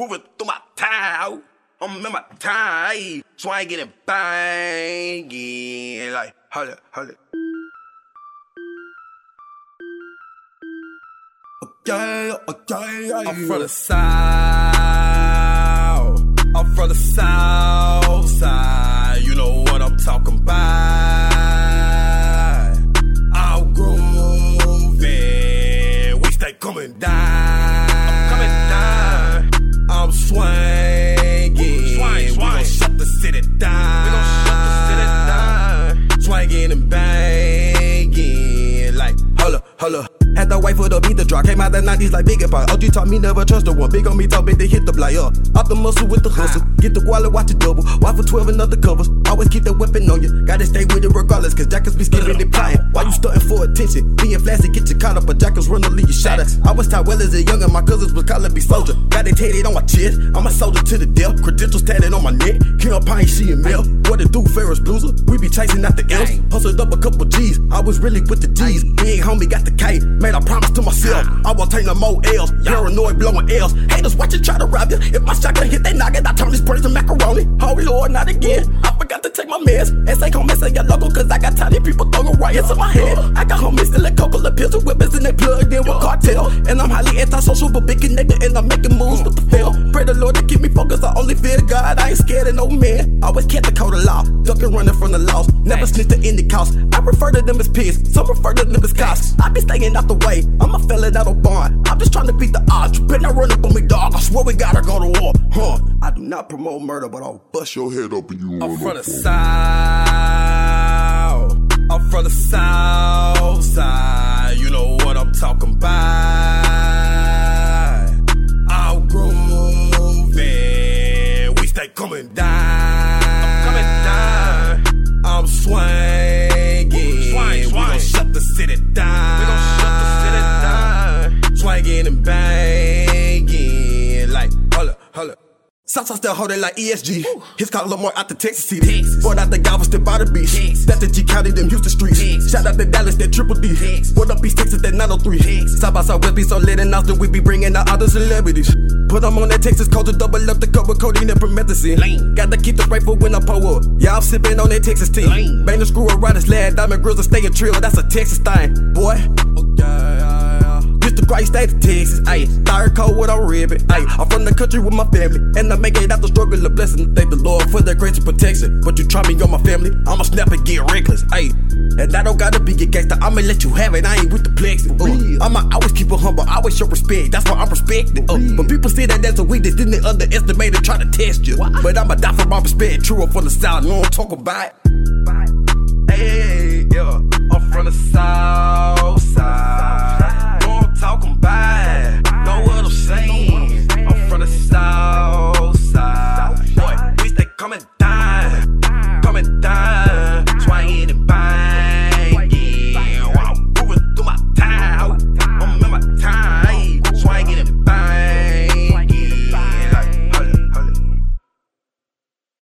grooving through my town. I'm in my time, swinging and banging like holla, holla. Okay, okay, I'm from the south. I'm from the south side. You know what I'm holla. Had to wait for the beat to drop. Came out the 90s like Big Pop. OG taught me never trust the one. Big on me, talk big, they hit the block up. Off the muscle with the hustle. Get the wallet, watch it double. Wife for 12 and other covers. Always keep that weapon on you. Gotta stay with it regardless, cause jackets be skipping they plotting. Why you stunting attention? Being flashy, get you caught up, but jackets run to leave you shot at. I was taught well as a young and my cousins was calling me soldier. Got it tatted on my chest. I'm a soldier to the death. Credentials tatted on my neck. Kill Pine, she and Mel. What it do, Ferris Blueser? We be chasing out the L's. Hustled up a couple G's. I was really with the G's. Big homie got the K. Made a promise to myself. I won't take no more L's. Paranoid blowing L's. Haters watch you try to rob you. If my shotgun hit they noggin, I turn this brains to macaroni. Holy Lord, not again. I forgot to take my meds. And say come mess your logo, cause I got tiny people throwing riots in my head. I got homies still at Coca La pills with weapons and they plugged in with cartel. And I'm highly antisocial, but big connected, and I'm making moves with the fail. Pray the Lord to keep me focused. I only fear God. I ain't scared of no man. Always kept the code of law. Ducking running from the laws. Never snitch to any cost. I refer to them as pigs. Some refer to them as cops. I be staying out the way. I'm a fella that'll bond. I'm just trying to beat the odds. You better not run up on me, dog. I swear we gotta go to war. Huh. I do not promote murder, but I'll bust your head up and you I'm from the south. I'm from the south talking about. Southside still hold it like ESG. His call Lamar out the Texas city. Texas. Brought out the Galveston by the beach. Texas. That's the G County, them Houston streets. Texas. Shout out to Dallas, that triple D. Texas. What up, East Texas, that 903. Texas. South by Southwest be so lit and Austin, we be bringing out other celebrities. Put them on that Texas culture, double up the cup with codeine and promethazine. Lean. Got to keep the rifle when I pull up. Yeah, I'm sipping on that Texas tea. Bang the screw around his lad, diamond grills and stay a trill. That's a Texas thing, boy. This the great state of Texas, ayy. Third cold with a ribbon, ayy. I'm from the country with my family, and I make it out the struggle a blessing. Thank the Lord for their grace and protection. But you try me on my family, I'ma snap and get reckless, ayy. And I don't gotta be a gangster, I'ma let you have it. I ain't with the plexing. Uh, I'ma always keep it humble, always show respect. That's why I'm respected. Uh, but people say that that's a weakness, then they underestimate and try to test you. But I'ma die for my respect. True up from the know what I'm talking about. Yeah.